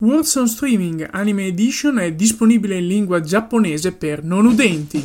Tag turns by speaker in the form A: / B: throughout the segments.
A: On Streaming Anime Edition è disponibile in lingua giapponese per non udenti.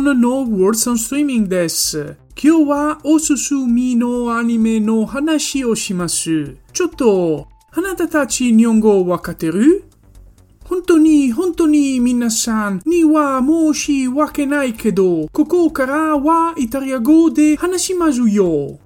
B: don't
A: know リーミングです。今日はおすすめのアニメの話をします。ちょっと、あなたたち日本語わかってる本当に本当に皆さんには申し訳ないけど、ここからはイタリア語で話しますよ。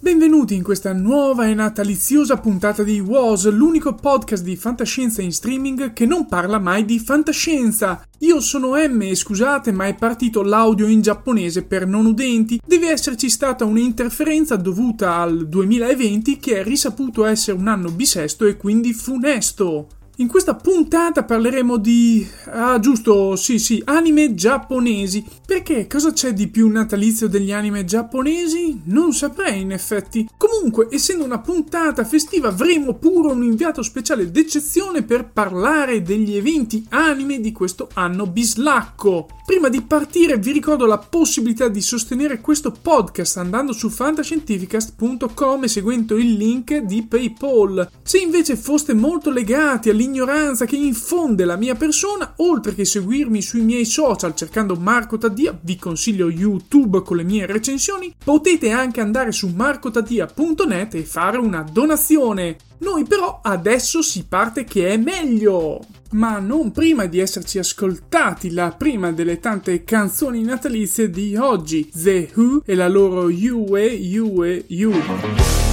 A: Benvenuti in questa nuova e nataliziosa puntata di WOS, l'unico podcast di fantascienza in streaming che non parla mai di fantascienza. Io sono M e scusate ma è partito l'audio in giapponese per non udenti, deve esserci stata un'interferenza dovuta al 2020 che è risaputo essere un anno bisesto e quindi funesto. In questa puntata parleremo di... Ah, giusto, sì, sì, anime giapponesi. Perché cosa c'è di più natalizio degli anime giapponesi? Non saprei, in effetti. Comunque, essendo una puntata festiva, avremo pure un inviato speciale d'eccezione per parlare degli eventi anime di questo anno bislacco. Prima di partire vi ricordo la possibilità di sostenere questo podcast andando su fantascientificast.com e seguendo il link di PayPal. Se invece foste molto legati all'ignoranza che infonde la mia persona, oltre che seguirmi sui miei social cercando Marco Taddia, vi consiglio YouTube con le mie recensioni, potete anche andare su marcotadia.net e fare una donazione. Noi però adesso si parte che è meglio!
C: ma non prima di esserci ascoltati la prima delle tante canzoni natalizie di oggi, The Who e la loro Yue Yue
A: da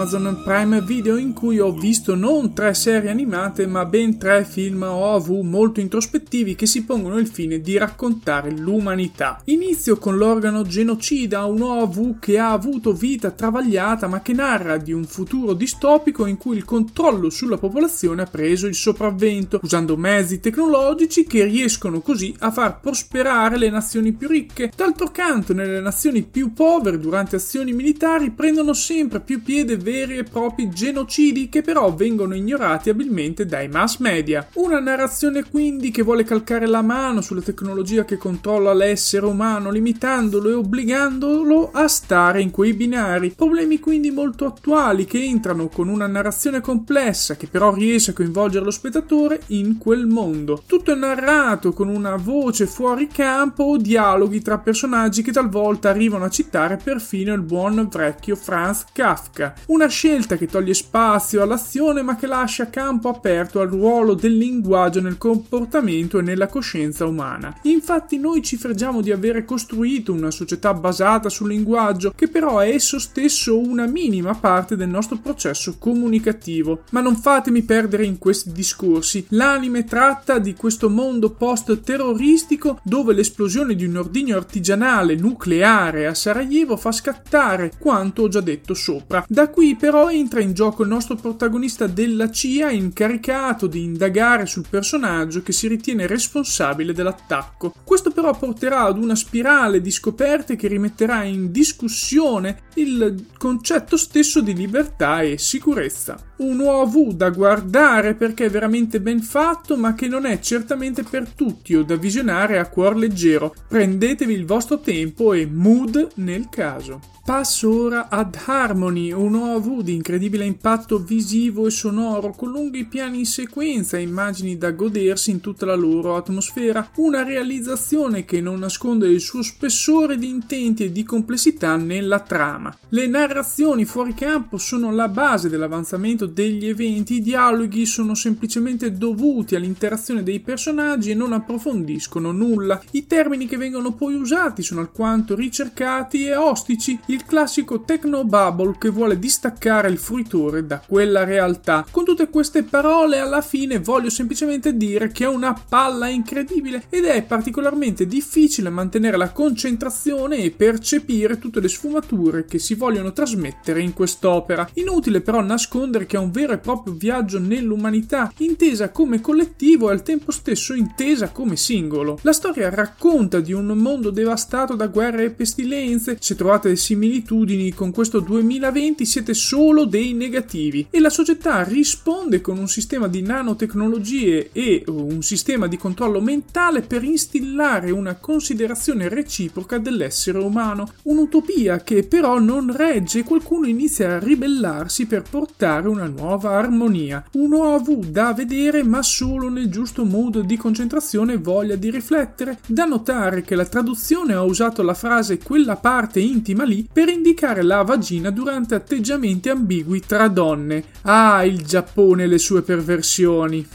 A: Amazon Prime Video in cui ho visto non tre serie animate ma ben tre film OAV molto introspettivi che si pongono il fine di raccontare l'umanità. Inizio con l'organo genocida, un OAV che ha avuto vita travagliata ma che narra di un futuro distopico in cui il controllo sulla popolazione ha preso il sopravvento, usando mezzi tecnologici che riescono così a far prosperare le nazioni più ricche. D'altro canto, nelle nazioni più povere durante azioni militari prendono sempre più piede veri e propri genocidi che però vengono ignorati abilmente dai mass media. Una narrazione quindi che vuole calcare la mano sulla tecnologia che controlla l'essere umano, limitandolo e obbligandolo a stare in quei binari. Problemi quindi molto attuali che entrano con una narrazione complessa che però riesce a coinvolgere lo spettatore in quel mondo. Tutto è narrato con una voce fuori campo o dialoghi tra personaggi che talvolta arrivano a citare perfino il buon vecchio Franz Kafka. Una scelta che toglie spazio all'azione ma che lascia campo aperto al ruolo del linguaggio nel comportamento e nella coscienza umana. Infatti noi ci fregiamo di avere costruito una società basata sul linguaggio che però è esso stesso una minima parte del nostro processo comunicativo. Ma non fatemi perdere in questi discorsi. L'anime tratta di questo mondo post-terroristico dove l'esplosione di un ordigno artigianale nucleare a Sarajevo fa scattare quanto ho già detto sopra. Da qui però entra in gioco il nostro protagonista della CIA incaricato di indagare sul personaggio che si ritiene responsabile dell'attacco. Questo però porterà ad una spirale di scoperte che rimetterà in discussione il concetto stesso di libertà e sicurezza. Un OV da guardare perché è veramente ben fatto, ma che non è certamente per tutti o da visionare a cuor leggero. Prendetevi il vostro tempo e mood nel caso. Passo ora ad Harmony, un OAV di incredibile impatto visivo e sonoro, con lunghi piani in sequenza e immagini da godersi in tutta la loro atmosfera, una realizzazione che non nasconde il suo spessore di intenti e di complessità nella trama. Le narrazioni fuori campo sono la base dell'avanzamento degli eventi, i dialoghi sono semplicemente dovuti all'interazione dei personaggi e non approfondiscono nulla. I termini che vengono poi usati sono alquanto ricercati e ostici, il classico technobubble che vuole distaccare il fruitore da quella realtà. Con tutte queste parole alla fine voglio semplicemente dire che è una palla incredibile ed è particolarmente difficile mantenere la concentrazione e percepire tutte le sfumature che si vogliono trasmettere in quest'opera. Inutile però nascondere che è un vero e proprio viaggio nell'umanità, intesa come collettivo e al tempo stesso intesa come singolo. La storia racconta di un mondo devastato da guerre e pestilenze, se trovate similitudini similitudini. Con questo 2020 siete solo dei negativi. E la società risponde con un sistema di nanotecnologie e un sistema di controllo mentale per instillare una considerazione reciproca dell'essere umano, un'utopia che però non regge. E qualcuno inizia a ribellarsi per portare una nuova armonia, un OAV da vedere ma solo nel giusto modo di concentrazione e voglia di riflettere, da notare che la traduzione ha usato la frase quella parte intima lì per indicare la vagina durante atteggiamenti ambigui tra donne. Ah, il Giappone e le sue perversioni.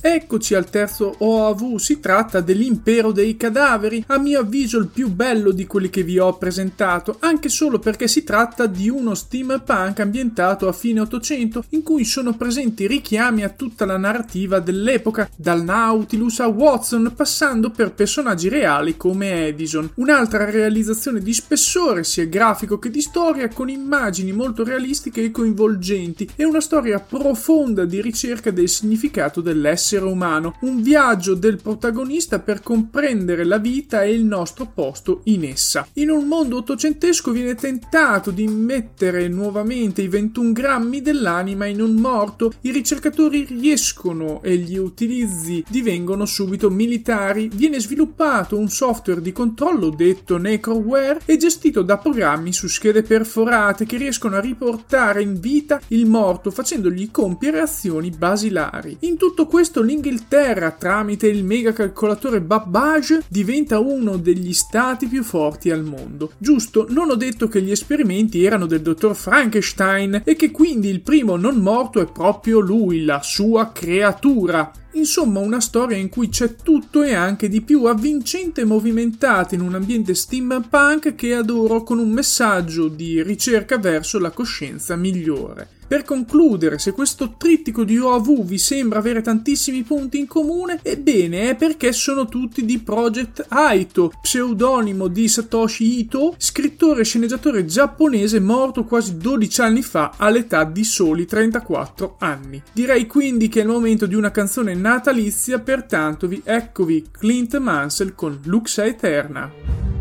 A: Eccoci al terzo OAV, si tratta dell'impero dei cadaveri, a mio avviso il più bello di quelli che vi ho presentato, anche solo perché si tratta di uno steampunk ambientato a fine Ottocento, in cui sono presenti richiami a tutta la narrativa dell'epoca, dal Nautilus a Watson, passando per personaggi reali come Edison. Un'altra realizzazione di spessore, sia grafico che di storia, con immagini molto realistiche e coinvolgenti, e una storia profonda di ricerca del significato dell'essere l'essere umano, un viaggio del protagonista per comprendere la vita e il nostro posto in essa. In un mondo ottocentesco viene tentato di mettere nuovamente i 21 grammi dell'anima in un morto, i ricercatori riescono e gli utilizzi divengono subito militari, viene sviluppato un software di controllo detto Necroware e gestito da programmi su schede perforate che riescono a riportare in vita il morto facendogli compiere azioni basilari. In tutto questo questo l'Inghilterra, tramite il megacalcolatore Babbage, diventa uno degli stati più forti al mondo. Giusto, non ho detto che gli esperimenti erano del dottor Frankenstein e che quindi il primo non morto è proprio lui, la sua creatura. Insomma, una storia in cui c'è tutto e anche di più, avvincente e movimentata in un ambiente steampunk che adoro con un messaggio di ricerca verso la coscienza migliore. Per concludere, se questo trittico di OAV vi sembra avere tantissimi punti in comune, ebbene è perché sono tutti di Project Aito, pseudonimo di Satoshi Ito, scrittore e sceneggiatore giapponese morto quasi 12 anni fa all'età di soli 34 anni. Direi quindi che è il momento di una canzone natalizia, pertanto vi eccovi Clint Mansell con Luxa Eterna.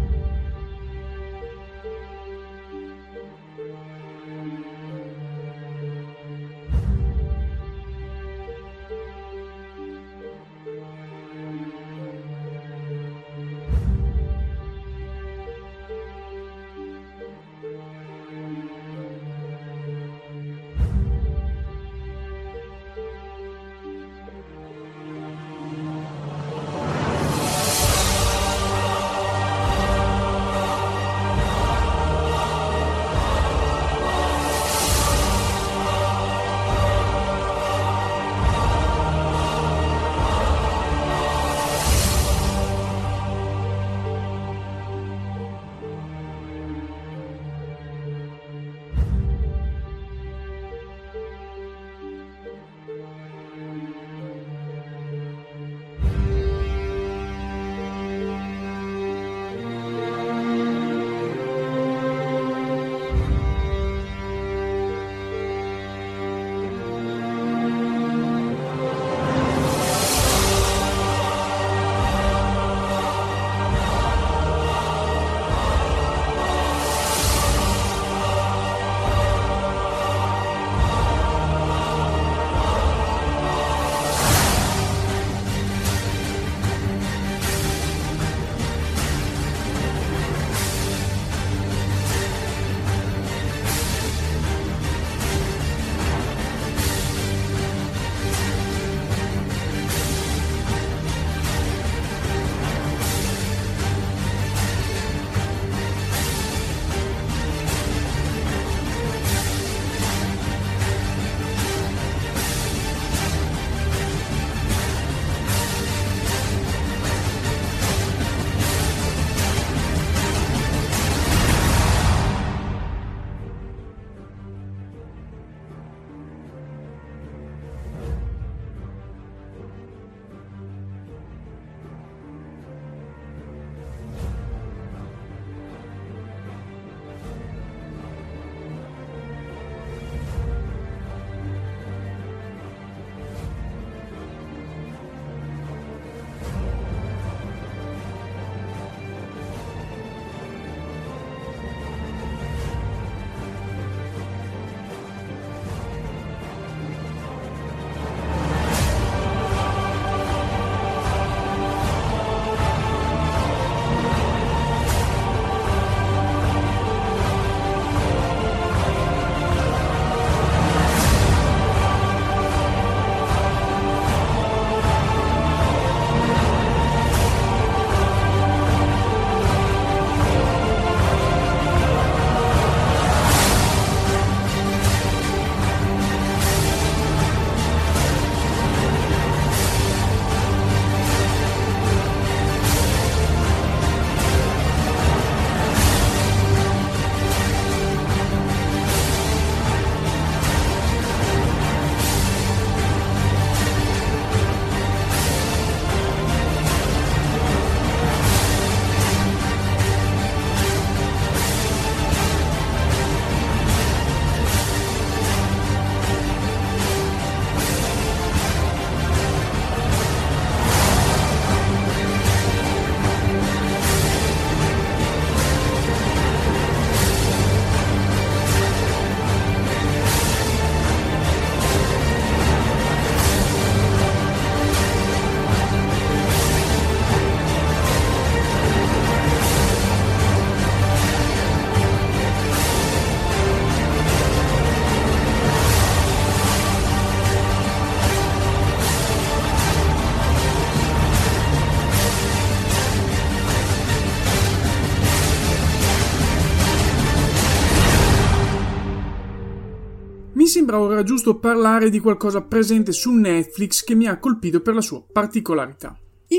A: Sembra ora giusto parlare di qualcosa presente su Netflix che mi ha colpito per la sua particolarità.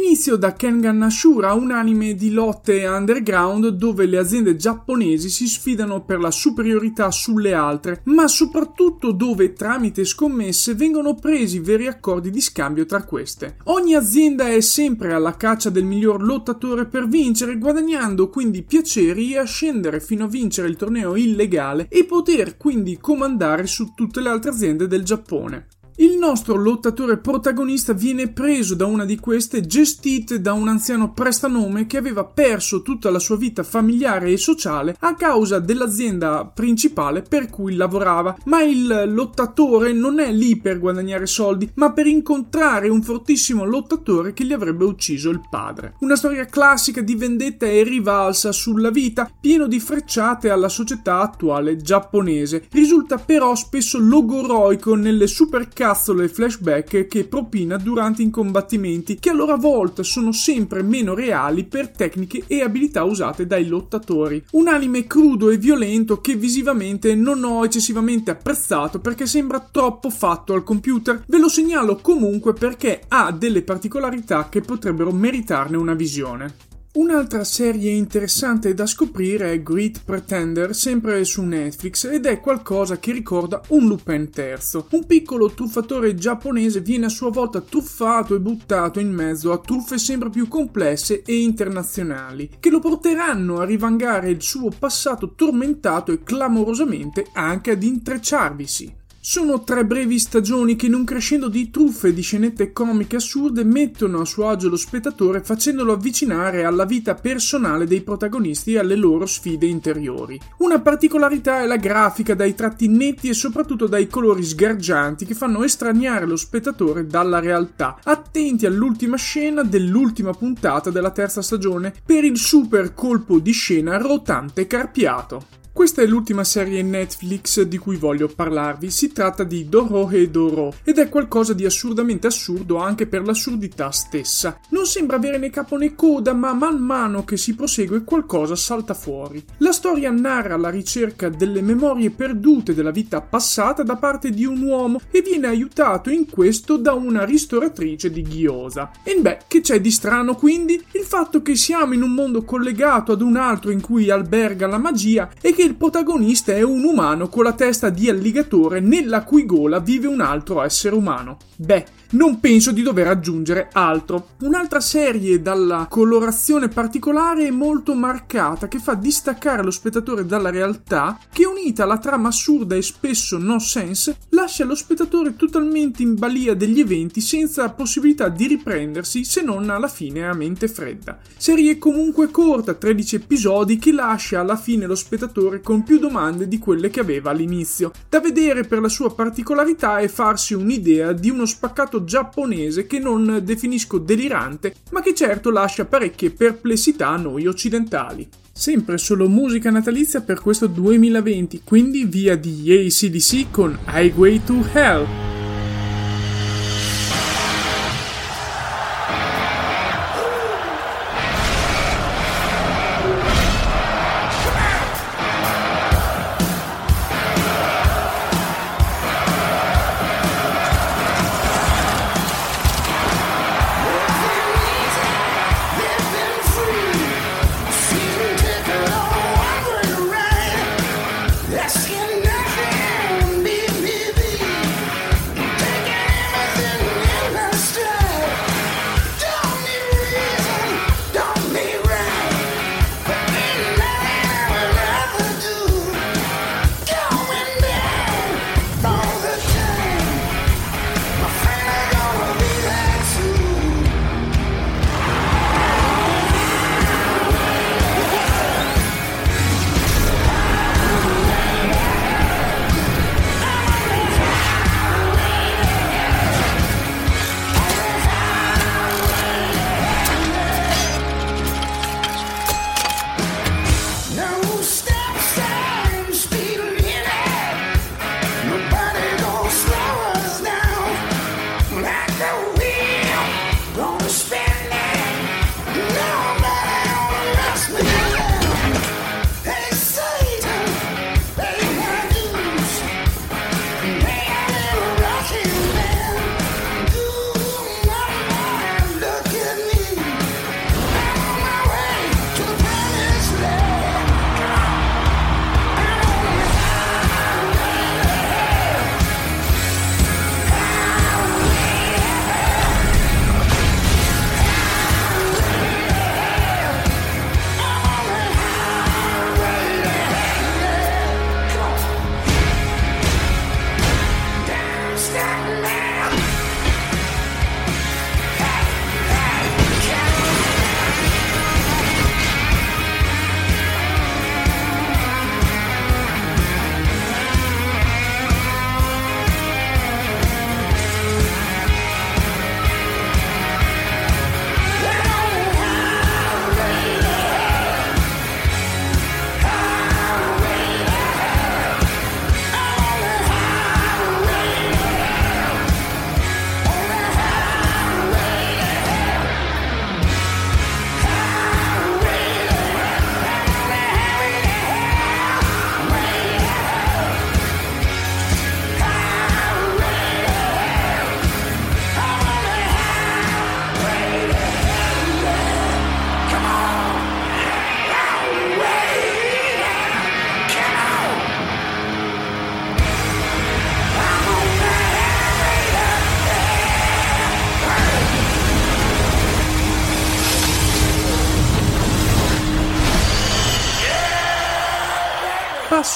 A: Inizio da Kengan Ashura, un anime di lotte underground dove le aziende giapponesi si sfidano per la superiorità sulle altre, ma soprattutto dove tramite scommesse vengono presi veri accordi di scambio tra queste. Ogni azienda è sempre alla caccia del miglior lottatore per vincere, guadagnando quindi piaceri e ascendere fino a vincere il torneo illegale e poter quindi comandare su tutte le altre aziende del Giappone. Il nostro lottatore protagonista viene preso da una di queste gestite da un anziano prestanome che aveva perso tutta la sua vita familiare e sociale a causa dell'azienda principale per cui lavorava, ma il lottatore non è lì per guadagnare soldi, ma per incontrare un fortissimo lottatore che gli avrebbe ucciso il padre. Una storia classica di vendetta e rivalsa sulla vita, pieno di frecciate alla società attuale giapponese. Risulta però spesso logoroico nelle supercasse cazzole e flashback che propina durante i combattimenti, che a loro volta sono sempre meno reali per tecniche e abilità usate dai lottatori. Un anime crudo e violento che visivamente non ho eccessivamente apprezzato perché sembra troppo fatto al computer. Ve lo segnalo comunque perché ha delle particolarità che potrebbero meritarne una visione. Un'altra serie interessante da scoprire è Great Pretender, sempre su Netflix, ed è qualcosa che ricorda un Lupin III. Un piccolo truffatore giapponese viene a sua volta truffato e buttato in mezzo a truffe sempre più complesse e internazionali, che lo porteranno a rivangare il suo passato tormentato e clamorosamente anche ad intrecciarvisi. Sono tre brevi stagioni che in un crescendo di truffe e di scenette comiche assurde mettono a suo agio lo spettatore facendolo avvicinare alla vita personale dei protagonisti e alle loro sfide interiori. Una particolarità è la grafica dai tratti netti e soprattutto dai colori sgargianti che fanno estraniare lo spettatore dalla realtà. Attenti all'ultima scena dell'ultima puntata della terza stagione per il super colpo di scena rotante carpiato. Questa è l'ultima serie Netflix di cui voglio parlarvi. Si tratta di Doro e Doro ed è qualcosa di assurdamente assurdo anche per l'assurdità stessa. Non sembra avere né capo né coda, ma man mano che si prosegue qualcosa salta fuori. La storia narra la ricerca delle memorie perdute della vita passata da parte di un uomo e viene aiutato in questo da una ristoratrice di ghiosa. E beh, che c'è di strano quindi? Il fatto che siamo in un mondo collegato ad un altro in cui alberga la magia e che il protagonista è un umano con la testa di alligatore nella cui gola vive un altro essere umano. Beh, non penso di dover aggiungere altro. Un'altra serie dalla colorazione particolare e molto marcata che fa distaccare lo spettatore dalla realtà, che unita alla trama assurda e spesso no sense, lascia lo spettatore totalmente in balia degli eventi senza possibilità di riprendersi se non alla fine a mente fredda. Serie comunque corta, 13 episodi, che lascia alla fine lo spettatore con più domande di quelle che aveva all'inizio, da vedere per la sua particolarità e farsi un'idea di uno spaccato giapponese che non definisco delirante, ma che certo lascia parecchie perplessità a noi occidentali. Sempre solo musica natalizia per questo 2020, quindi via di ACDC con Highway to Hell.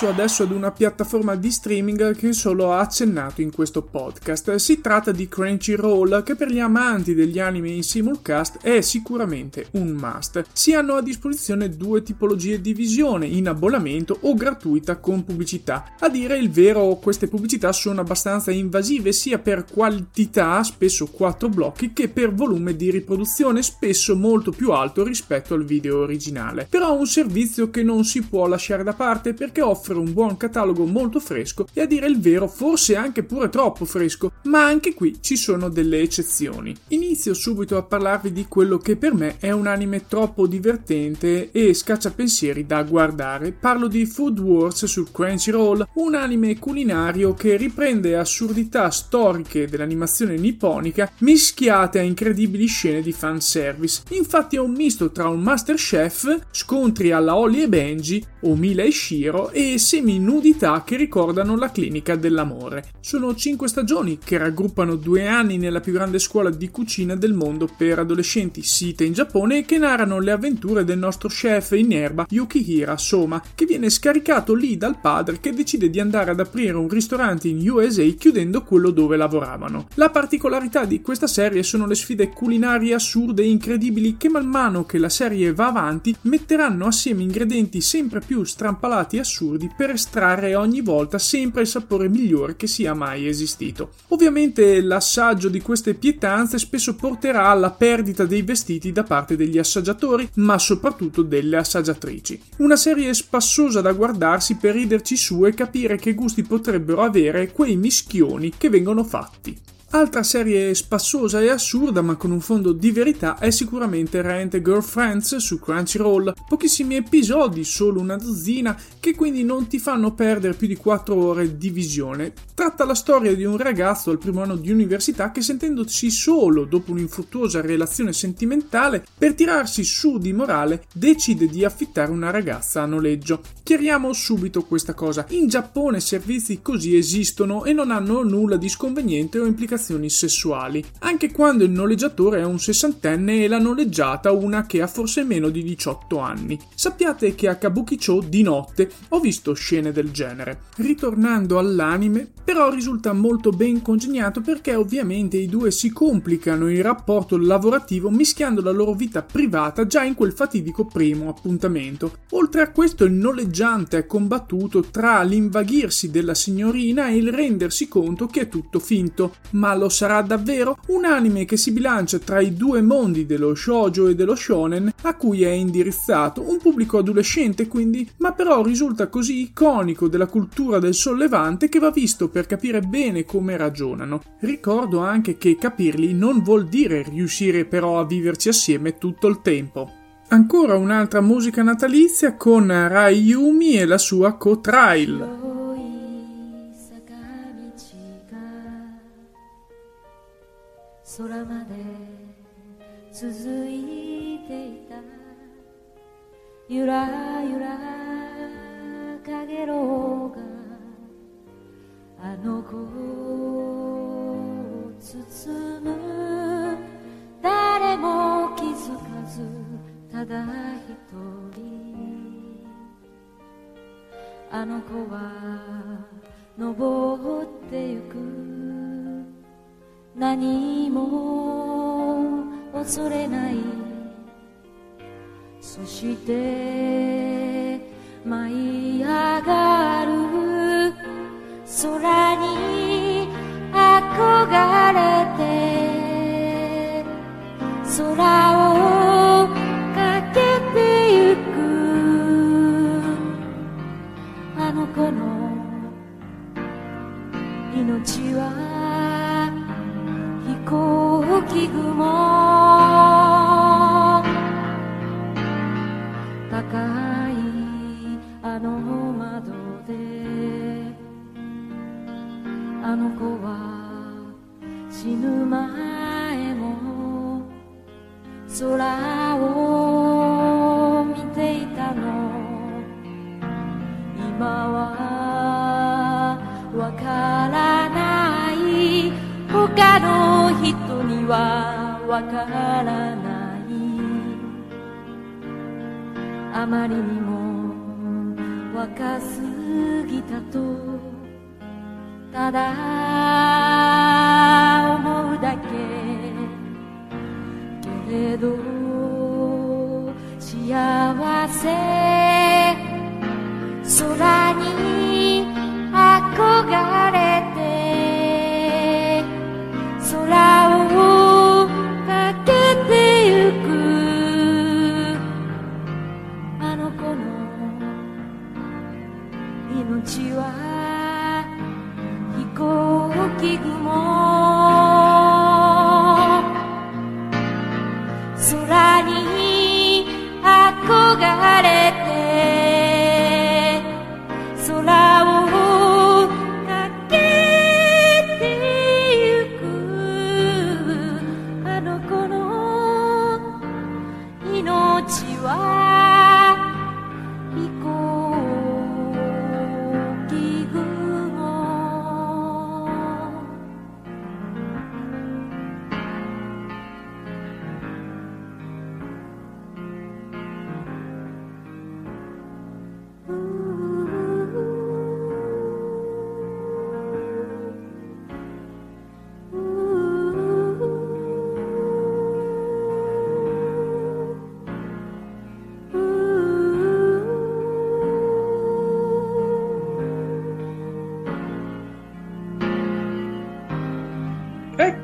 A: Passo adesso ad una piattaforma di streaming che solo ho accennato in questo podcast. Si tratta di Crunchyroll, che per gli amanti degli anime in simulcast è sicuramente un must. Si hanno a disposizione due tipologie di visione, in abbonamento o gratuita con pubblicità. A dire il vero, queste pubblicità sono abbastanza invasive sia per quantità, spesso 4 blocchi, che per volume di riproduzione, spesso molto più alto rispetto al video originale. Però un servizio che non si può lasciare da parte perché offre un buon catalogo molto fresco e a dire il vero forse anche pure troppo fresco, ma anche qui ci sono delle eccezioni. Inizio subito a parlarvi di quello che per me è un anime troppo divertente e scacciapensieri da guardare. Parlo di Food Wars su Crunchyroll, un anime culinario che riprende assurdità storiche dell'animazione nipponica mischiate a incredibili scene di fanservice. Infatti è un misto tra un Masterchef, scontri alla Holly e Benji, o Mila e Shiro e semi-nudità che ricordano la clinica dell'amore. Sono cinque stagioni che raggruppano due anni nella più grande scuola di cucina del mondo per adolescenti sita in Giappone e che narrano le avventure del nostro chef in erba Yukihira Soma, che viene scaricato lì dal padre che decide di andare ad aprire un ristorante in USA chiudendo quello dove lavoravano. La particolarità di questa serie sono le sfide culinarie assurde e incredibili che man mano che la serie va avanti metteranno assieme ingredienti sempre più strampalati e assurdi per estrarre ogni volta sempre il sapore migliore che sia mai esistito. Ovviamente l'assaggio di queste pietanze spesso porterà alla perdita dei vestiti da parte degli assaggiatori, ma soprattutto delle assaggiatrici. Una serie spassosa da guardarsi per riderci su e capire che gusti potrebbero avere quei mischioni che vengono fatti. Altra serie spassosa e assurda ma con un fondo di verità è sicuramente Rent Girlfriends su Crunchyroll. Pochissimi episodi, solo una dozzina, che quindi non ti fanno perdere più di 4 ore di visione. Tratta la storia di un ragazzo al primo anno di università che sentendosi solo dopo un'infruttuosa relazione sentimentale, per tirarsi su di morale, decide di affittare una ragazza a noleggio. Chiariamo subito questa cosa. In Giappone servizi così esistono e non hanno nulla di sconveniente o implicazioni relazioni sessuali, anche quando il noleggiatore è un sessantenne e la noleggiata una che ha forse meno di 18 anni. Sappiate che a Kabukicho di notte ho visto scene del genere. Ritornando all'anime, però risulta molto ben congegnato perché ovviamente i due si complicano il rapporto lavorativo mischiando la loro vita privata già in quel fatidico primo appuntamento. Oltre a questo il noleggiante è combattuto tra l'invaghirsi della signorina e il rendersi conto che è tutto finto, lo sarà davvero? Un anime che si bilancia tra i due mondi dello shoujo e dello shonen a cui è indirizzato, un pubblico adolescente quindi, ma però risulta così iconico della cultura del sollevante che va visto per capire bene come ragionano. Ricordo anche che capirli non vuol dire riuscire però a viverci assieme tutto il tempo. Ancora un'altra musica natalizia con Rai Yumi e la sua Co-Trail. 空まで続いていた。ゆらゆらかげろうがあの子を包む誰も気づかずただ一人。あの子は登ってゆく。何も恐れない。そして舞い上がる。空に憧れて。空を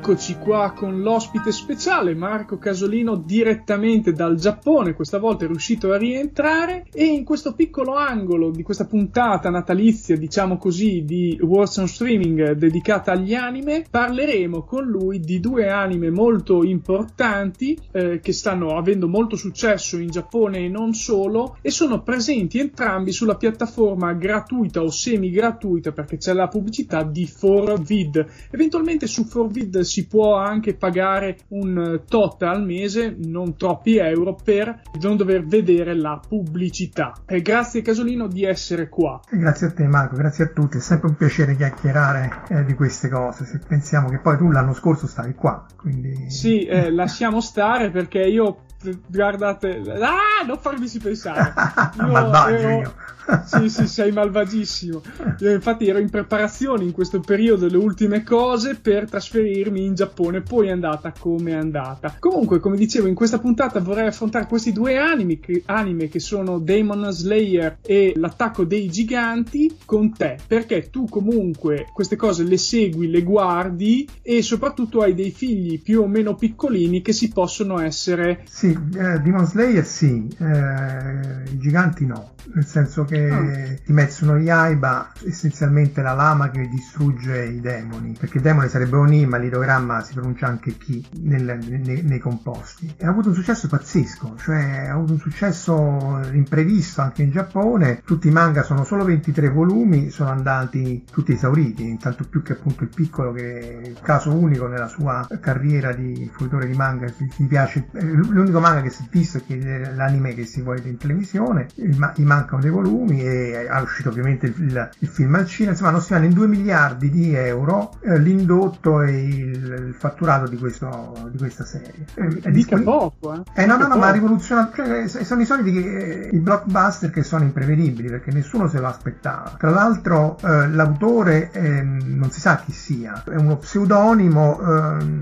A: Eccoci qua con l'ospite speciale Marco Casolino direttamente dal Giappone, questa volta è riuscito a rientrare e in questo piccolo angolo di questa puntata natalizia, diciamo così, di Words on Streaming dedicata agli anime, parleremo con lui di due anime molto importanti eh, che stanno avendo molto successo in Giappone e non solo e sono presenti entrambi sulla piattaforma gratuita o semi gratuita perché c'è la pubblicità di 4vid. Eventualmente su 4vid si può anche pagare un tot al mese, non troppi euro, per non dover vedere la pubblicità. E grazie Casolino di essere qua.
D: Grazie a te Marco, grazie a tutti, è sempre un piacere chiacchierare eh, di queste cose, se pensiamo che poi tu l'anno scorso stavi qua, quindi...
A: Sì, eh, lasciamo stare perché io guardate ah non farmi si pensare.
D: Io malvagio ero...
A: sì sì sei malvagissimo. Io infatti ero in preparazione in questo periodo le ultime cose per trasferirmi in Giappone. Poi è andata come è andata. Comunque come dicevo in questa puntata vorrei affrontare questi due anime che, anime che sono Demon Slayer e l'attacco dei giganti con te. Perché tu comunque queste cose le segui le guardi e soprattutto hai dei figli più o meno piccolini che si possono essere
D: sì eh, Demon Slayer sì, eh, i giganti no, nel senso che oh. Kimetsu no Yaiba essenzialmente la lama che distrugge i demoni, perché il demone sarebbe Oni, ma l'idogramma si pronuncia anche Ki nel, nei, nei, composti. E ha avuto un successo pazzesco, cioè ha avuto un successo imprevisto anche in Giappone, tutti i manga sono solo 23 volumi, sono andati tutti esauriti, intanto più che appunto il piccolo che è il caso unico nella sua carriera di fruitore di manga, gli piace, l'unico manga che si è visto che l'anime che si vuole in televisione, gli mancano dei volumi e è uscito ovviamente il, il, film al cinema, insomma non si vanno in 2 miliardi di euro eh, l'indotto e il, il fatturato di, questo, di, questa serie.
A: Eh, è Dica poco, eh?
D: eh no, no, no, ma ha rivoluzionato, cioè, sono i soliti che, i blockbuster che sono imprevedibili perché nessuno se lo aspettava. Tra l'altro eh, l'autore ehm, non si sa chi sia, è uno pseudonimo, ehm,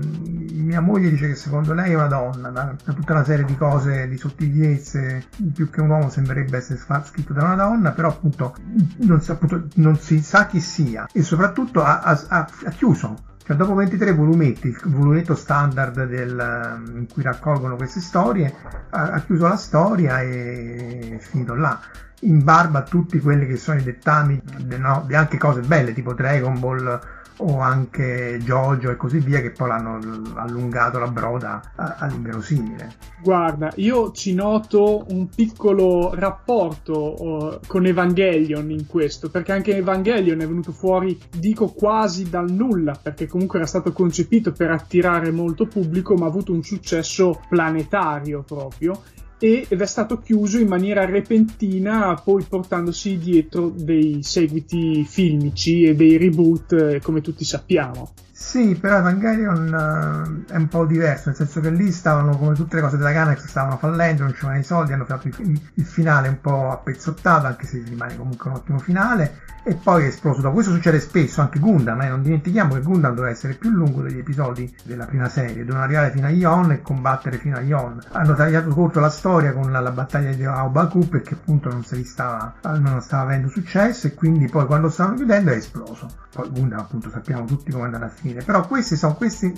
D: mia moglie dice che secondo lei è una donna, da, da tutta una serie di cose, di sottigliezze, più che un uomo sembrerebbe essere scritto da una donna, però appunto non si, appunto, non si sa chi sia e soprattutto ha, ha, ha chiuso cioè, dopo 23 volumetti, il volumetto standard del, in cui raccolgono queste storie, ha, ha, chiuso la storia e è finito là. In barba a tutti quelli che sono i dettami, no, di anche cose belle, tipo Dragon Ball o anche Jojo e così via che poi l'hanno allungato la broda all'inverosimile.
A: Guarda, io ci noto un piccolo rapporto uh, con Evangelion in questo, perché anche Evangelion è venuto fuori, dico quasi dal nulla, perché comunque era stato concepito per attirare molto pubblico, ma ha avuto un successo planetario proprio ed è stato chiuso in maniera repentina, poi portandosi dietro dei seguiti filmici e dei reboot, eh, come tutti sappiamo.
D: Sì, però Evangelion uh, è un po' diverso, nel senso che lì stavano, come tutte le cose della Ganex, stavano fallendo, non c'erano i soldi, hanno fatto il, il finale un po' appezzottato, anche se rimane comunque un ottimo finale, e poi è esploso dopo. Questo succede spesso, anche Gundam, eh? non dimentichiamo che Gundam doveva essere più lungo degli episodi della prima serie, dovevano arrivare fino a Ion e combattere fino a Ion. Hanno tagliato corto la storia con la, la battaglia di Aobaku perché appunto non, stava, non stava avendo successo e quindi poi quando stavano chiudendo è esploso. Poi Gundam appunto sappiamo tutti come andrà a finire, però queste sono queste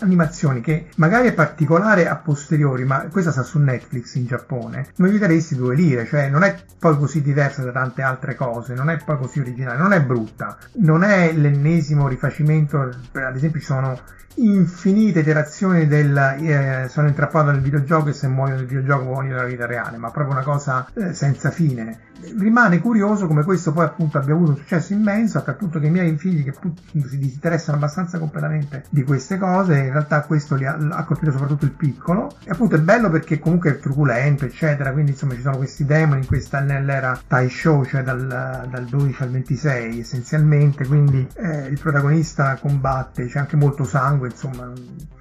D: animazioni che magari è particolare a posteriori, ma questa sta su Netflix in Giappone, non gli daresti due lire, cioè non è poi così diversa da tante altre cose, non è poi così originale, non è brutta, non è l'ennesimo rifacimento, ad esempio ci sono infinite iterazioni del eh, sono intrappato nel videogioco e se muoio nel videogioco muoio nella vita reale, ma proprio una cosa eh, senza fine. Rimane curioso come questo poi appunto abbia avuto un successo immenso, appunto che i miei figli che si interessano abbastanza completamente di queste cose, in realtà questo li ha, ha colpito soprattutto il piccolo. E appunto è bello perché comunque è truculento eccetera, quindi insomma ci sono questi demoni. In questa nell'era Taisho, cioè dal, dal 12 al 26 essenzialmente, quindi eh, il protagonista combatte, c'è anche molto sangue insomma.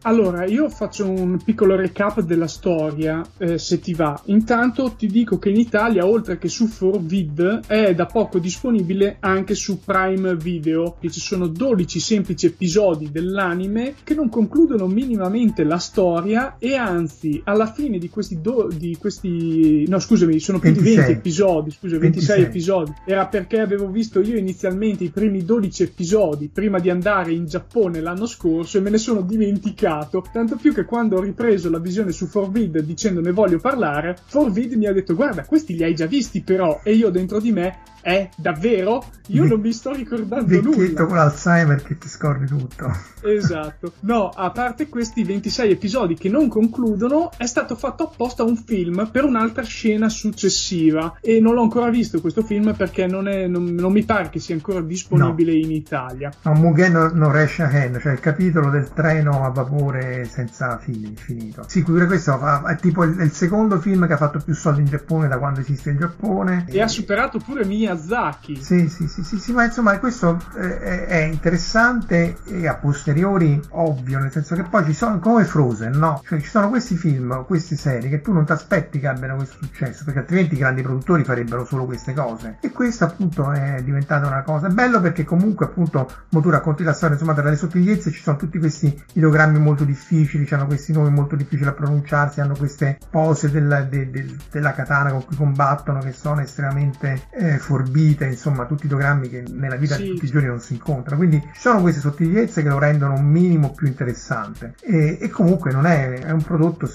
A: Allora, io faccio un piccolo recap della storia, eh, se ti va. Intanto ti dico che in Italia, oltre che su 4Vid, è da poco disponibile anche su Prime Video, che ci sono 12 semplici episodi dell'anime che non concludono minimamente la storia e anzi, alla fine di questi, do- di questi no scusami, sono più 26. di 20 episodi, scusa, 26, 26 episodi. Era perché avevo visto io inizialmente i primi 12 episodi prima di andare in Giappone l'anno scorso e me ne sono dimenticato, tanto più che quando ho ripreso la visione su Forvid dicendo ne voglio parlare, Forvid mi ha detto guarda questi li hai già visti però e io dentro di me eh, davvero? Io non mi sto ricordando
D: Vecchietto
A: nulla.
D: con l'Alzheimer che ti scordi tutto.
A: Esatto. No, a parte questi 26 episodi che non concludono, è stato fatto apposta un film per un'altra scena successiva. E non l'ho ancora visto questo film perché non, è, non, non mi pare che sia ancora disponibile no. in Italia.
D: No, Mugen no, no Reshahen, cioè il capitolo del treno a vapore senza fili, finito. Sì, pure questo è tipo il, il, secondo film che ha fatto più soldi in Giappone da quando esiste il Giappone.
A: E, ha superato pure Miyazaki.
D: Sì, sì, sì, sì, sì ma insomma questo eh, è interessante e a posteriori ovvio, nel senso che poi ci sono come Frozen, no? Cioè ci sono questi film, queste serie che tu non ti aspetti che abbiano questo successo, perché altrimenti i grandi produttori farebbero solo queste cose. E questa appunto è diventata una cosa. Bello perché comunque appunto, mo tu racconti la storia, insomma, tra le sottigliezze ci sono tutti questi ideogrammi molto difficili, hanno questi nomi molto difficili a pronunciarsi, hanno queste pose della, de, de, della katana con cui combattono che sono estremamente eh, forbite insomma tutti i programmi che nella vita sì. di tutti i giorni non si incontrano. Quindi ci sono queste sottigliezze che lo rendono un minimo più interessante e, e comunque non è, è un prodotto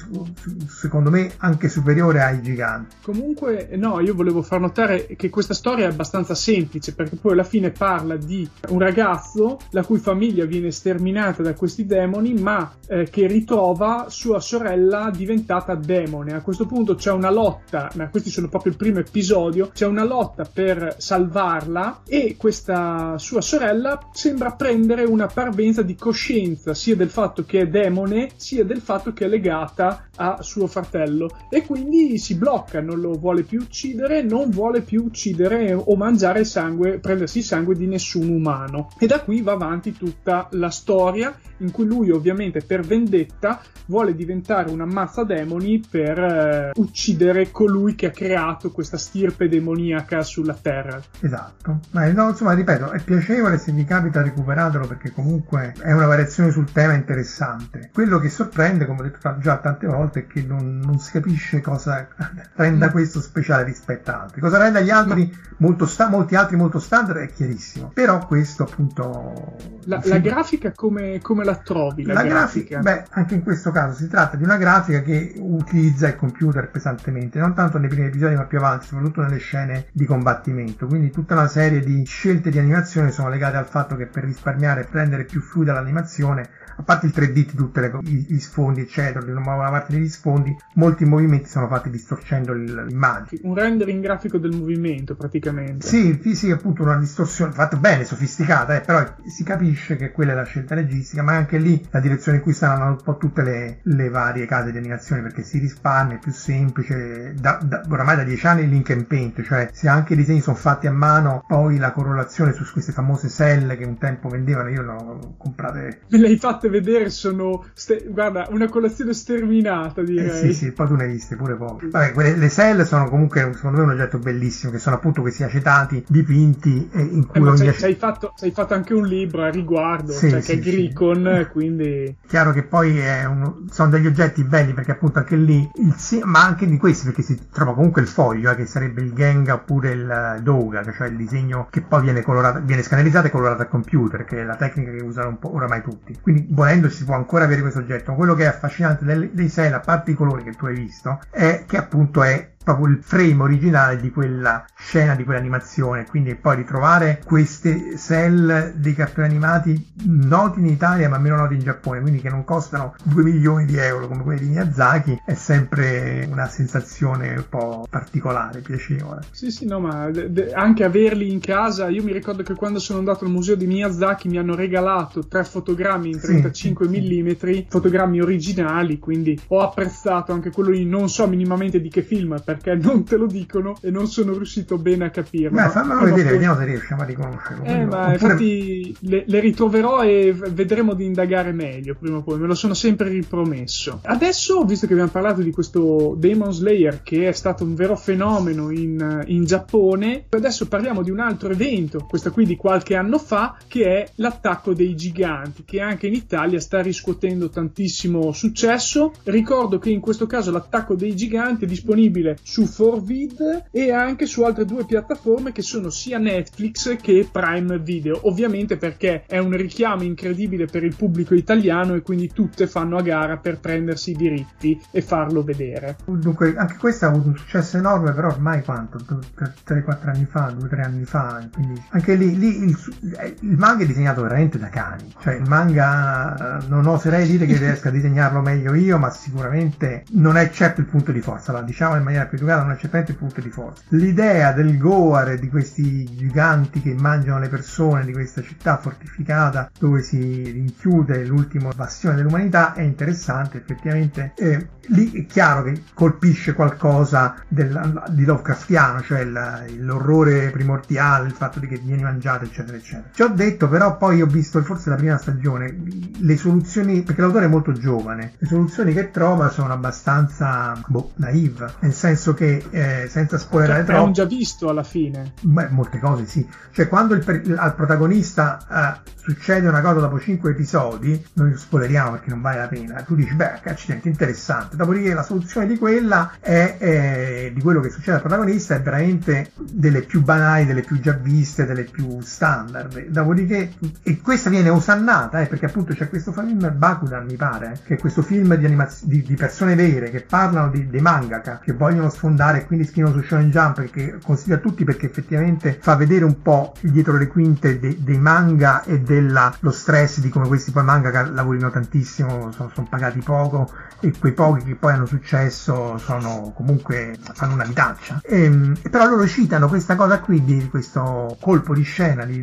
D: secondo me anche superiore ai giganti.
A: Comunque no, io volevo far notare che questa storia è abbastanza semplice perché poi alla fine parla di un ragazzo la cui famiglia viene sterminata da questi demoni ma eh, che ritrova sua sorella diventata demone. A questo punto c'è una lotta, ma questi sono proprio il primo episodio, c'è una lotta per salvarla e questa sua sorella sembra prendere una parvenza di coscienza sia del fatto che è demone sia del fatto che è legata a suo fratello e quindi si blocca, non lo vuole più uccidere, non vuole più uccidere o mangiare sangue, prendersi il sangue di nessun umano. E da qui va avanti tutta la storia in cui lui ovviamente per vendetta vuole diventare un ammazza demoni per eh, uccidere colui che ha creato questa stirpe demoniaca sulla terra.
D: Esatto, ma no, insomma ripeto, è piacevole se vi capita recuperatelo perché comunque è una variazione sul tema interessante. Quello che sorprende, come ho detto già tante volte, è che non, non si capisce cosa renda no. questo speciale rispetto a altri. Cosa renda gli altri no. molto sta- molti altri molto standard è chiarissimo, però questo appunto...
A: La, la grafica come, come, la trovi?
D: La, la grafica? grafica? Beh, anche in questo caso si tratta di una grafica che utilizza il computer pesantemente, non tanto nei primi episodi ma più avanti, soprattutto nelle scene di combattimento. Quindi tutta una serie di scelte di animazione sono legate al fatto che per risparmiare e rendere più fluida l'animazione a parte il 3D di tutti gli sfondi, eccetera, di una parte degli sfondi, molti movimenti sono fatti distorcendo l'immagine.
A: Un rendering grafico del movimento, praticamente.
D: Sì, sì, sì appunto una distorsione fatta bene, sofisticata, eh, però si capisce capisce che quella è la scelta registica, ma anche lì la direzione in cui stanno un po' tutte le, le varie case di animazione perché si risparmia, è più semplice, da, da, oramai da dieci anni link and paint, cioè se anche i disegni sono fatti a mano, poi la correlazione su queste famose selle che un tempo vendevano, io le ho comprate.
A: Me le hai fatte vedere, sono, ste- guarda, una colazione sterminata direi.
D: Eh sì, sì, poi tu ne hai viste pure poche. Vabbè, quelle, le selle sono comunque, secondo me, un oggetto bellissimo, che sono appunto questi acetati dipinti e in cui
A: Eh, ma
D: ogni ac-
A: hai fatto, c'hai fatto anche un libro riguardo,
D: Sì,
A: cioè
D: sì,
A: che è
D: sì.
A: Gricon, quindi...
D: Chiaro che poi un- sono degli oggetti belli perché appunto anche lì, il ma anche di questi perché si trova comunque il foglio, eh, che sarebbe il Genga oppure il Doga, cioè il disegno che poi viene colorato, viene scannerizzato e colorato al computer, che è la tecnica che usano un po' oramai tutti. Quindi volendo si può ancora avere questo oggetto. Quello che è affascinante del- dei Cell, a parte i colori che tu hai visto, è che appunto è proprio il frame originale di quella scena, di quell'animazione, quindi poi ritrovare queste cell dei cartoni animati noti in Italia ma meno noti in Giappone, quindi che non costano 2 milioni di euro come quelli di Miyazaki, è sempre una sensazione un po' particolare, piacevole.
A: Sì, sì, no, ma de- de- anche averli in casa, io mi ricordo che quando sono andato al museo di Miyazaki mi hanno regalato tre fotogrammi in
D: Sì,
A: 35
D: sì, sì.
A: mm, fotogrammi originali, quindi ho apprezzato anche quello lì, non so minimamente di che film, perché non te lo dicono e non sono riuscito bene a capirlo. Ma
D: fammelo vedere,
A: poi-
D: vediamo se riusciamo a riconoscerlo.
A: Eh, ma
D: oppure-
A: infatti le, le ritroverò e vedremo di indagare meglio prima o poi, me lo sono sempre ripromesso. Adesso, visto che abbiamo parlato di questo Demon Slayer che è stato un vero fenomeno in, in Giappone, adesso parliamo di un altro evento, questo qui di qualche anno fa, che è l'attacco dei giganti, che anche in Italia sta riscuotendo tantissimo successo. Ricordo che in questo caso l'attacco dei giganti è disponibile su 4Vid e anche su altre due piattaforme che sono sia Netflix che Prime Video, ovviamente perché è un richiamo incredibile per il pubblico italiano e quindi tutte fanno a gara per prendersi i diritti e farlo vedere.
D: Dunque, anche questo ha avuto un successo enorme, però ormai quanto? 3-4 anni fa, 2-3 anni fa, quindi anche lì, lì il, eh, il manga è disegnato veramente da cani, cioè il manga eh, non oserei dire che riesca a disegnarlo meglio io, ma sicuramente non è certo il punto di forza, la diciamo in maniera è certamente il punto di forza. L'idea del Goar, di questi giganti che mangiano le persone, di questa città fortificata dove si rinchiude l'ultimo bastione dell'umanità è interessante, effettivamente. Eh, lì è chiaro che colpisce qualcosa del- di Lovecraftiano, cioè il- l'orrore primordiale, il fatto di che vieni mangiato, eccetera, eccetera. Ci ho detto, però, poi ho visto forse la prima stagione, le soluzioni, perché l'autore è molto giovane, le soluzioni che trova sono abbastanza boh, naive, nel senso che eh, senza spoilerare
A: Cioè,
D: troppo.
A: già visto alla fine.
D: Beh, molte cose sì. Cioè, quando il per- al protagonista eh, succede una cosa dopo 5 episodi, noi lo spoileriamo perché non vale la pena. Tu dici, beh, accidenti, interessante. Dopodiché la soluzione di quella è, eh, di quello che succede al protagonista è veramente delle più banali, delle più già viste, delle più standard. Dopodiché, e questa viene osannata, eh, perché appunto c'è questo film Bakudan, mi pare, che è questo film di, animaz- di, di persone vere che parlano di, dei mangaka che vogliono sfondare e quindi scrivono su Shonen Jump che consiglio a tutti perché effettivamente fa vedere un po' dietro le quinte de- dei manga e dello stress di come questi poi mangaka lavorino tantissimo, sono, sono pagati poco e quei pochi che poi hanno successo sono comunque fanno una vitaccia. Ehm, E, però loro citano questa cosa qui di questo colpo di scena di-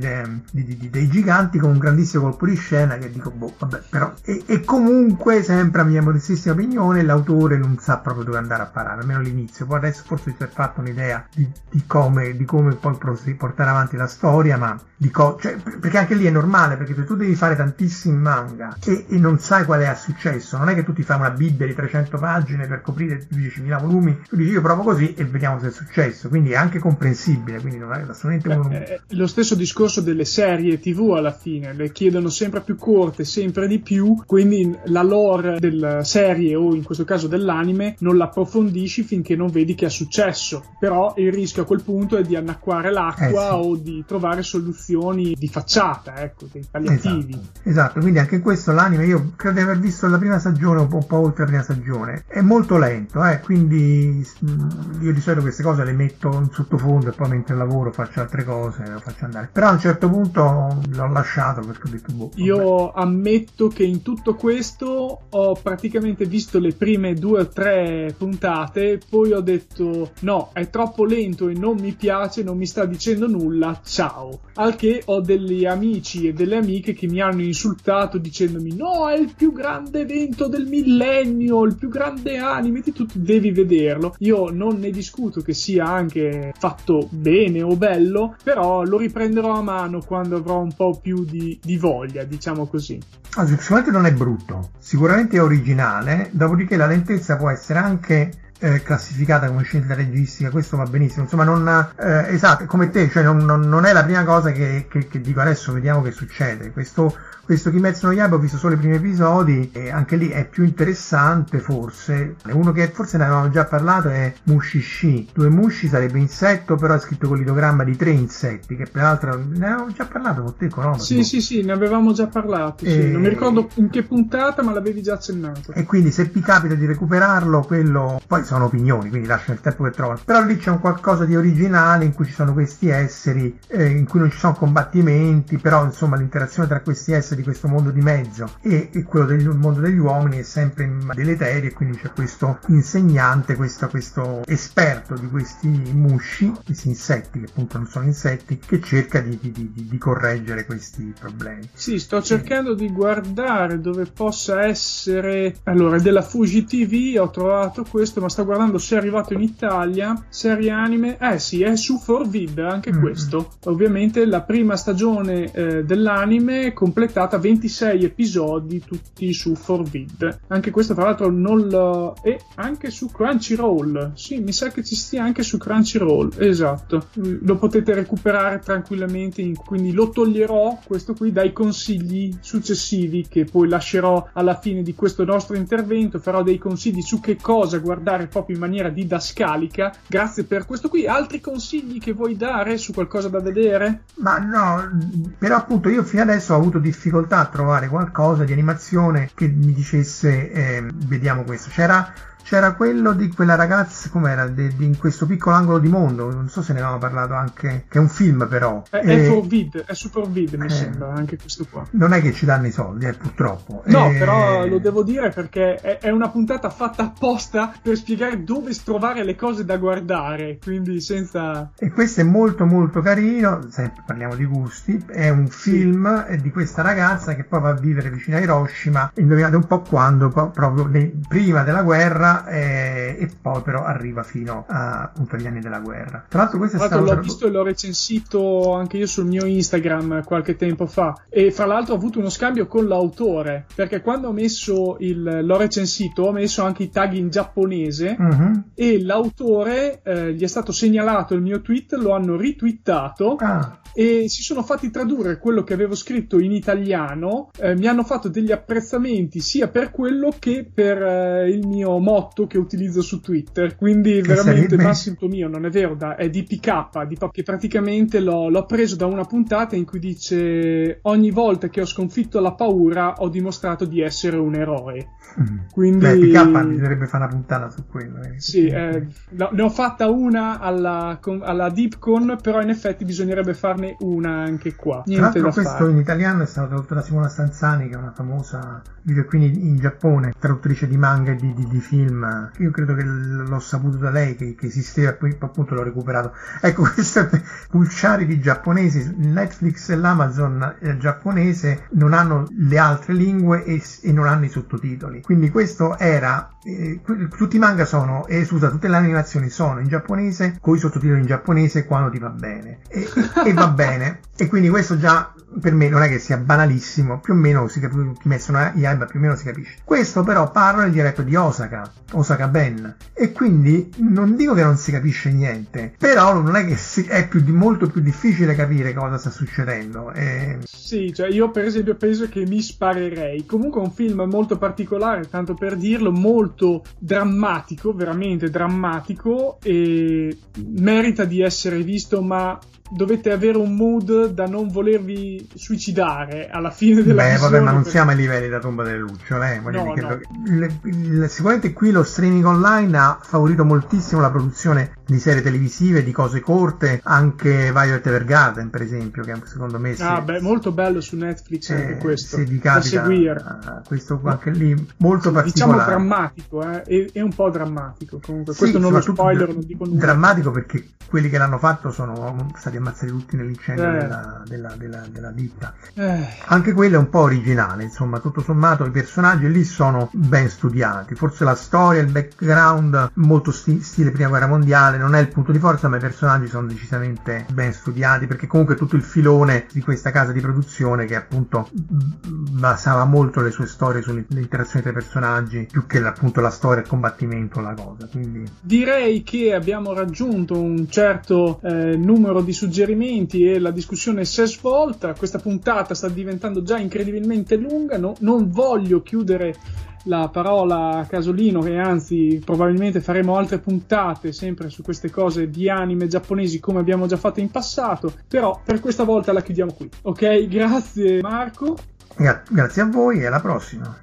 D: di- di- dei giganti con un grandissimo colpo di scena che dico boh vabbè però e, e comunque sempre a mia modestissima opinione l'autore non sa proprio dove andare a parare almeno all'inizio poi adesso forse si è fatto un'idea di, di come, di come poi portare avanti la storia ma co- cioè, perché anche lì è normale perché se tu devi fare tantissimi manga e, e non sai quale è successo. Non è che tu ti fai una bibbia di 300 pagine per coprire 10.000 volumi tu dici io provo così e vediamo se è successo. Quindi è anche comprensibile quindi non è assolutamente uno
A: Beh, è lo stesso discorso delle serie TV alla fine, le chiedono sempre più corte, sempre di più, quindi la lore della serie o in questo caso dell'anime non la approfondisci finché non vedi che è successo. Però il rischio a quel punto è di annacquare l'acqua
D: Eh, sì.
A: o di trovare soluzioni di facciata, ecco, dei palliativi.
D: Esatto, esatto, quindi anche in questo l'anime io credo di aver visto la prima stagione un po', un po' oltre la prima stagione è molto lento eh, quindi mm, io di solito queste cose le metto in sottofondo e poi mentre lavoro faccio altre cose lo faccio andare però a un certo punto l'ho lasciato perché ho detto boh vabbè.
A: Io ammetto che in tutto questo ho praticamente visto le prime due o tre puntate, poi ho ho detto no, è troppo lento e non mi piace, non mi sta dicendo nulla, ciao. Al che ho degli amici e delle amiche che mi hanno insultato dicendomi no, è il più grande evento del millennio, il più grande anime di tutti, devi vederlo. Io non ne discuto che sia anche fatto bene o bello, però lo riprenderò a mano quando avrò un po' più di, di voglia, diciamo così.
D: Ah, sicuramente non è brutto, sicuramente è originale, dopodiché la lentezza può essere anche eh, classificata come scelta registica, questo va benissimo. Insomma, non, eh, esatto, come te, cioè non, non, non, è la prima cosa che, che, che, dico adesso, vediamo che succede. Questo questo Kimetsu no Yaiba ho visto solo i primi episodi e anche lì è più interessante forse. Uno che forse ne avevamo già parlato è Mushishi. Due mushi sarebbe insetto, però è scritto con l'idogramma di tre insetti, che peraltro ne avevamo già parlato con te, no?
A: Sì, sì, sì, ne avevamo già parlato. E... Sì. Non mi ricordo in che puntata, ma l'avevi già accennato.
D: E quindi se ti capita di recuperarlo, quello poi sono opinioni, quindi lascia il tempo che trovano. Però lì c'è un qualcosa di originale in cui ci sono questi esseri, eh, in cui non ci sono combattimenti, però insomma l'interazione tra questi esseri di questo mondo di mezzo e, e quello del mondo degli uomini è sempre deleterio e quindi c'è questo insegnante, questo, questo esperto di questi musci, questi insetti che appunto non sono insetti, che cerca di, di, di, di correggere questi problemi.
A: Sì, sto cercando di guardare dove possa essere... Allora, della Fuji TV ho trovato questo, ma sto guardando se è arrivato in Italia, serie anime. Eh sì, è su 4Vid anche mm-hmm. questo. Ovviamente la prima stagione eh, dell'anime completata puntata, 26 episodi tutti su 4Vid. Anche questo tra l'altro non lo... e anche su Crunchyroll. Sì, mi sa che ci stia anche su Crunchyroll, esatto. Lo potete recuperare tranquillamente, quindi lo toglierò questo qui dai consigli successivi che poi lascerò alla fine di questo nostro intervento, farò dei consigli su che cosa guardare proprio in maniera didascalica. Grazie per questo qui. Altri consigli che vuoi dare su qualcosa da vedere?
D: Ma no, però appunto io fino adesso ho avuto difficoltà a trovare qualcosa di animazione che mi dicesse eh, vediamo questo. C'era c'era quello di quella ragazza, com'era, di, di, in questo piccolo angolo di mondo, non so se ne avevamo parlato anche, che è un film però.
A: È, è, eh, vid, è super vid mi eh, sembra, anche questo qua.
D: Non è che ci danno i soldi, eh, purtroppo.
A: No, eh, però lo devo dire perché è, è, una puntata fatta apposta per spiegare dove trovare le cose da guardare, quindi senza...
D: E questo è molto molto carino, sempre parliamo di gusti, è un film sì. di questa ragazza che poi va a vivere vicino a Hiroshima, indovinate un po' quando, proprio prima della guerra, eh, e poi però arriva fino a, appunto agli anni della guerra. Tra l'altro questo
A: tra l'altro l'ho visto e l'ho recensito anche io sul mio Instagram qualche tempo fa e fra l'altro ho avuto uno scambio con l'autore perché quando ho messo il l'ho recensito ho messo anche i tag in giapponese uh-huh. e l'autore eh, gli è stato segnalato il mio tweet, lo hanno ritwittato ah. e si sono fatti tradurre quello che avevo scritto in italiano, eh, mi hanno fatto degli apprezzamenti sia per quello che per eh, il mio motto che utilizzo su Twitter. Quindi che veramente sarebbe... Massimo mio, non è vero, da, è di PK, di, che praticamente l'ho, l'ho, preso da una puntata in cui dice ogni volta che ho sconfitto la paura ho dimostrato di essere un eroe.
D: Mm. Quindi... Beh, PK bisognerebbe fare una puntata su quello.
A: Eh. Sì, eh, ne ho fatta una alla, alla Deepcon, però in effetti bisognerebbe farne una anche qua. Niente da
D: questo
A: fare.
D: in italiano è stato tradotto da Simona Stanzani, che è una famosa vive qui in Giappone, traduttrice di manga e di, di, di film film, io credo che l'ho saputo da lei che, che esisteva, poi appunto l'ho recuperato. Ecco, queste pulciari di giapponesi, Netflix e l'Amazon eh, giapponese non hanno le altre lingue e, e, non hanno i sottotitoli. Quindi questo era, eh, tutti i manga sono, eh, scusa, tutte le animazioni sono in giapponese, con i sottotitoli in giapponese quando ti va bene. E, e va bene. E quindi questo già per me non è che sia banalissimo, più o meno si capisce, messo una Yaiba più o meno si capisce. Questo però parla nel dialetto di Osaka, Osaka Ben, e quindi non dico che non si capisce niente, però non è che si, è più, molto più difficile capire cosa sta succedendo. E...
A: Sì, cioè io per esempio penso che mi sparerei. Comunque è un film molto particolare, tanto per dirlo, molto drammatico, veramente drammatico e merita di essere visto, ma dovete avere un mood da non volervi suicidare alla fine della
D: Beh, vabbè, ma non per... siamo ai livelli da tomba delle lucciole. Eh? No, no. Sicuramente qui lo streaming online ha favorito moltissimo la produzione di serie televisive, di cose corte, anche Violet Evergarden per esempio, che secondo me...
A: Ah, beh, molto bello su Netflix anche
D: eh,
A: questo.
D: Se vi capita, questo anche lì molto
A: diciamo
D: particolare.
A: Diciamo drammatico, eh? è, è, un po' drammatico comunque. Sì, questo non lo spoiler, non dico nulla.
D: Drammatico perché quelli che l'hanno fatto sono stati ammazzati tutti nell'incendio eh. della, della, della, della, ditta.
A: Eh.
D: Anche quello è un po' originale, insomma, tutto sommato i personaggi lì sono ben studiati. Forse la storia, il background, molto sti- stile prima guerra mondiale, non è il punto di forza, ma i personaggi sono decisamente ben studiati perché comunque tutto il filone di questa casa di produzione che appunto basava molto le sue storie sulle interazioni tra i personaggi più che appunto la storia, il combattimento, la cosa. Quindi...
A: Direi che abbiamo raggiunto un certo eh, numero di suggerimenti e la discussione si è svolta. Questa puntata sta diventando già incredibilmente lunga. No, non voglio chiudere la parola a Casolino e anzi probabilmente faremo altre puntate sempre su queste cose di anime giapponesi come abbiamo già fatto in passato però per questa volta la chiudiamo qui ok? Grazie Marco.
D: Grazie a voi e alla prossima.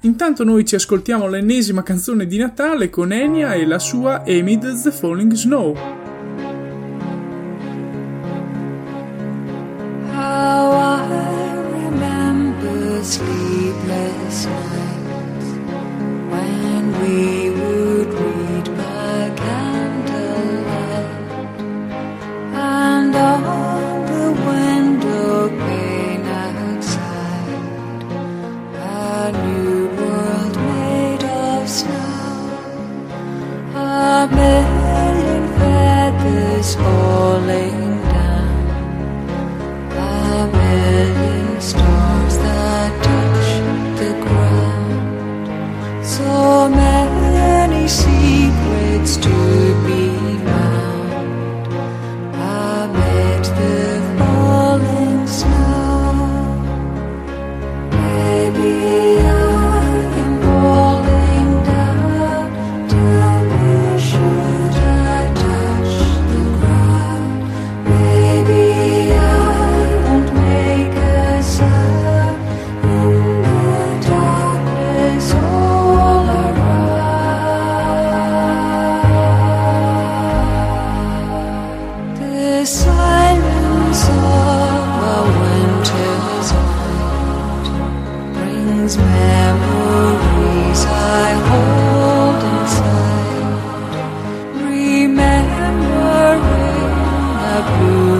A: Intanto noi ci ascoltiamo l'ennesima canzone di Natale con Enya e la sua Amid the Falling Snow.
E: How I remember sleepless nights we would read by candlelight and on the window pane outside a new world made of snow, a million feathers falling story. A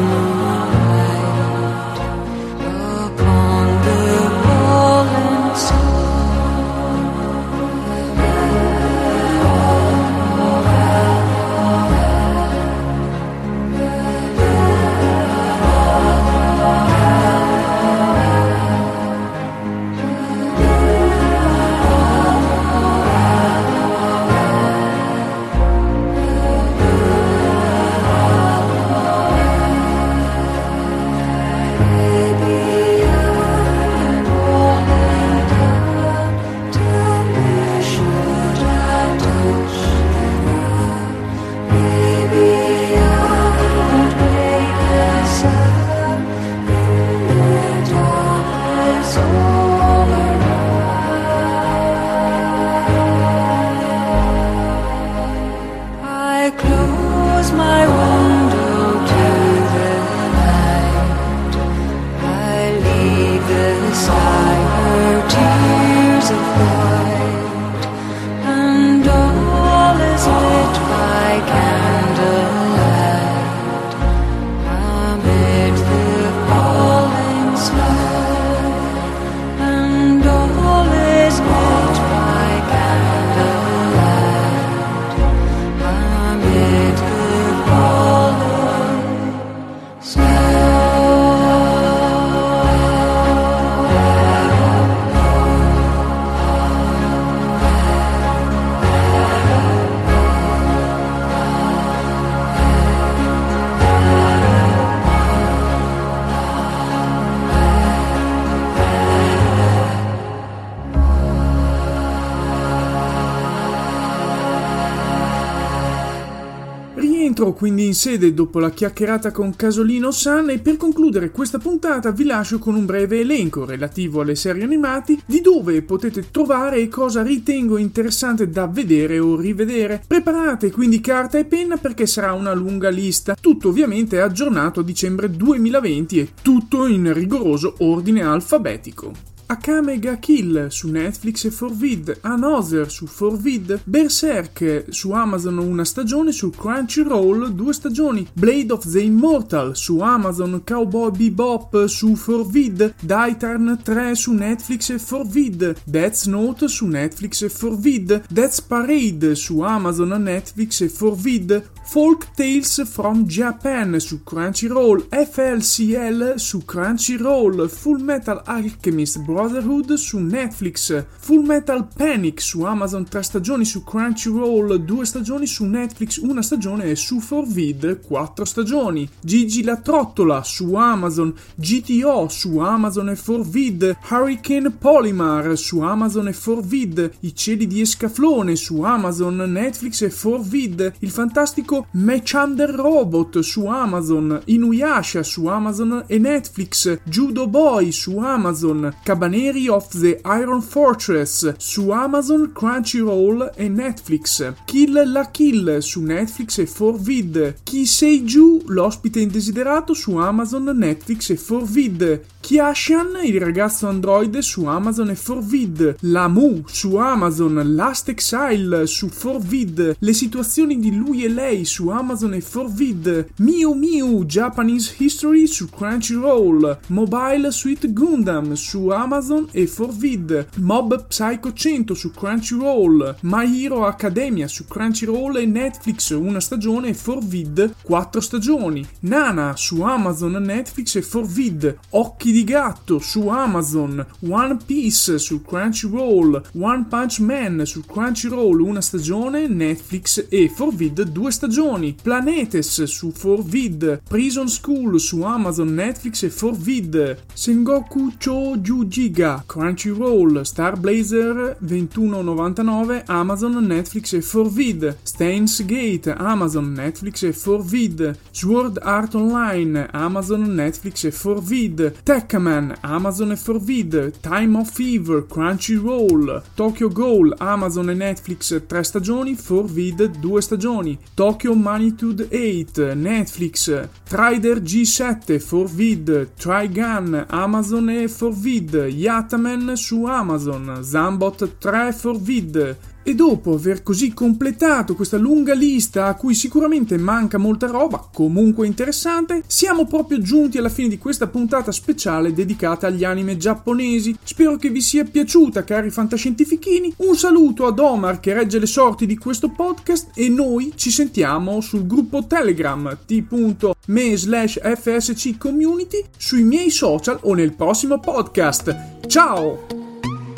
A: Rientro quindi in sede dopo la chiacchierata con Casolino San e per concludere questa puntata vi lascio con un breve elenco relativo alle serie animate di dove potete trovare e cosa ritengo interessante da vedere o rivedere. Preparate quindi carta e penna perché sarà una lunga lista, tutto ovviamente aggiornato a dicembre 2020 e tutto in rigoroso ordine alfabetico. Akame ga Kill su Netflix e 4Vid, Another su 4Vid, Berserk su Amazon una stagione, su Crunchyroll due stagioni, Blade of the Immortal su Amazon, Cowboy Bebop su 4Vid, Daitarn 3 su Netflix e 4Vid, Death Note su Netflix e 4Vid, Death Parade su Amazon, Netflix e 4Vid, Folk Tales from Japan su Crunchyroll, FLCL su Crunchyroll, Full Metal Alchemist Brotherhood su Netflix, Full Metal Panic su Amazon 3 stagioni su Crunchyroll, 2 stagioni su Netflix, una stagione e su 4Vid 4 stagioni, Gigi la Trottola su Amazon, GTO su Amazon e 4Vid, Hurricane Polymar su Amazon e 4Vid, I cieli di Escaflone su Amazon, Netflix e 4Vid, il fantastico Mechander Robot su Amazon, Inuyasha su Amazon e Netflix, Judo Boy su Amazon, Cabaneri of the Iron Fortress su Amazon, Crunchyroll e Netflix, Kill la Kill su Netflix e 4Vid, Kiseiju, l'ospite indesiderato su Amazon, Netflix e 4Vid, Kiashan, il ragazzo androide su Amazon e 4Vid, Lamu su Amazon, Last Exile su 4Vid, le situazioni di lui e lei su Amazon e 4Vid, Miu Miu Japanese History su Crunchyroll, Mobile Suit Gundam su Amazon e 4Vid, Mob Psycho 100 su Crunchyroll, My Hero Academia su Crunchyroll e Netflix una stagione e 4Vid 4 stagioni, Nana su Amazon, Netflix e 4Vid, Occhi di gatto su Amazon, One Piece su Crunchyroll, One Punch Man su Crunchyroll una stagione, Netflix e 4Vid due stagioni, Planetes su 4Vid, Prison School su Amazon, Netflix e 4Vid, Sengoku Chouju Giga, Crunchyroll, Star Blazer 21,99 Amazon, Netflix e 4Vid, Stains Gate, Amazon, Netflix e 4Vid, Sword Art Online, Amazon, Netflix e 4Vid, Tekkaman, Amazon e 4Vid, Time of Fever, Crunchyroll, Tokyo Ghoul, Amazon e Netflix 3 stagioni, 4Vid 2 stagioni, Tokyo Magnitude 8, Netflix, Trider G7, 4Vid, Trigun, Amazon e 4Vid, Yataman su Amazon, Zambot 3 4Vid, e dopo aver così completato questa lunga lista a cui sicuramente manca molta roba, comunque interessante, siamo proprio giunti alla fine di questa puntata speciale dedicata agli anime giapponesi. Spero che vi sia piaciuta, cari fantascientifichini. Un saluto ad Omar che regge le sorti di questo podcast e noi ci sentiamo sul gruppo Telegram t.me slash fsc community, sui miei social o nel prossimo podcast. Ciao!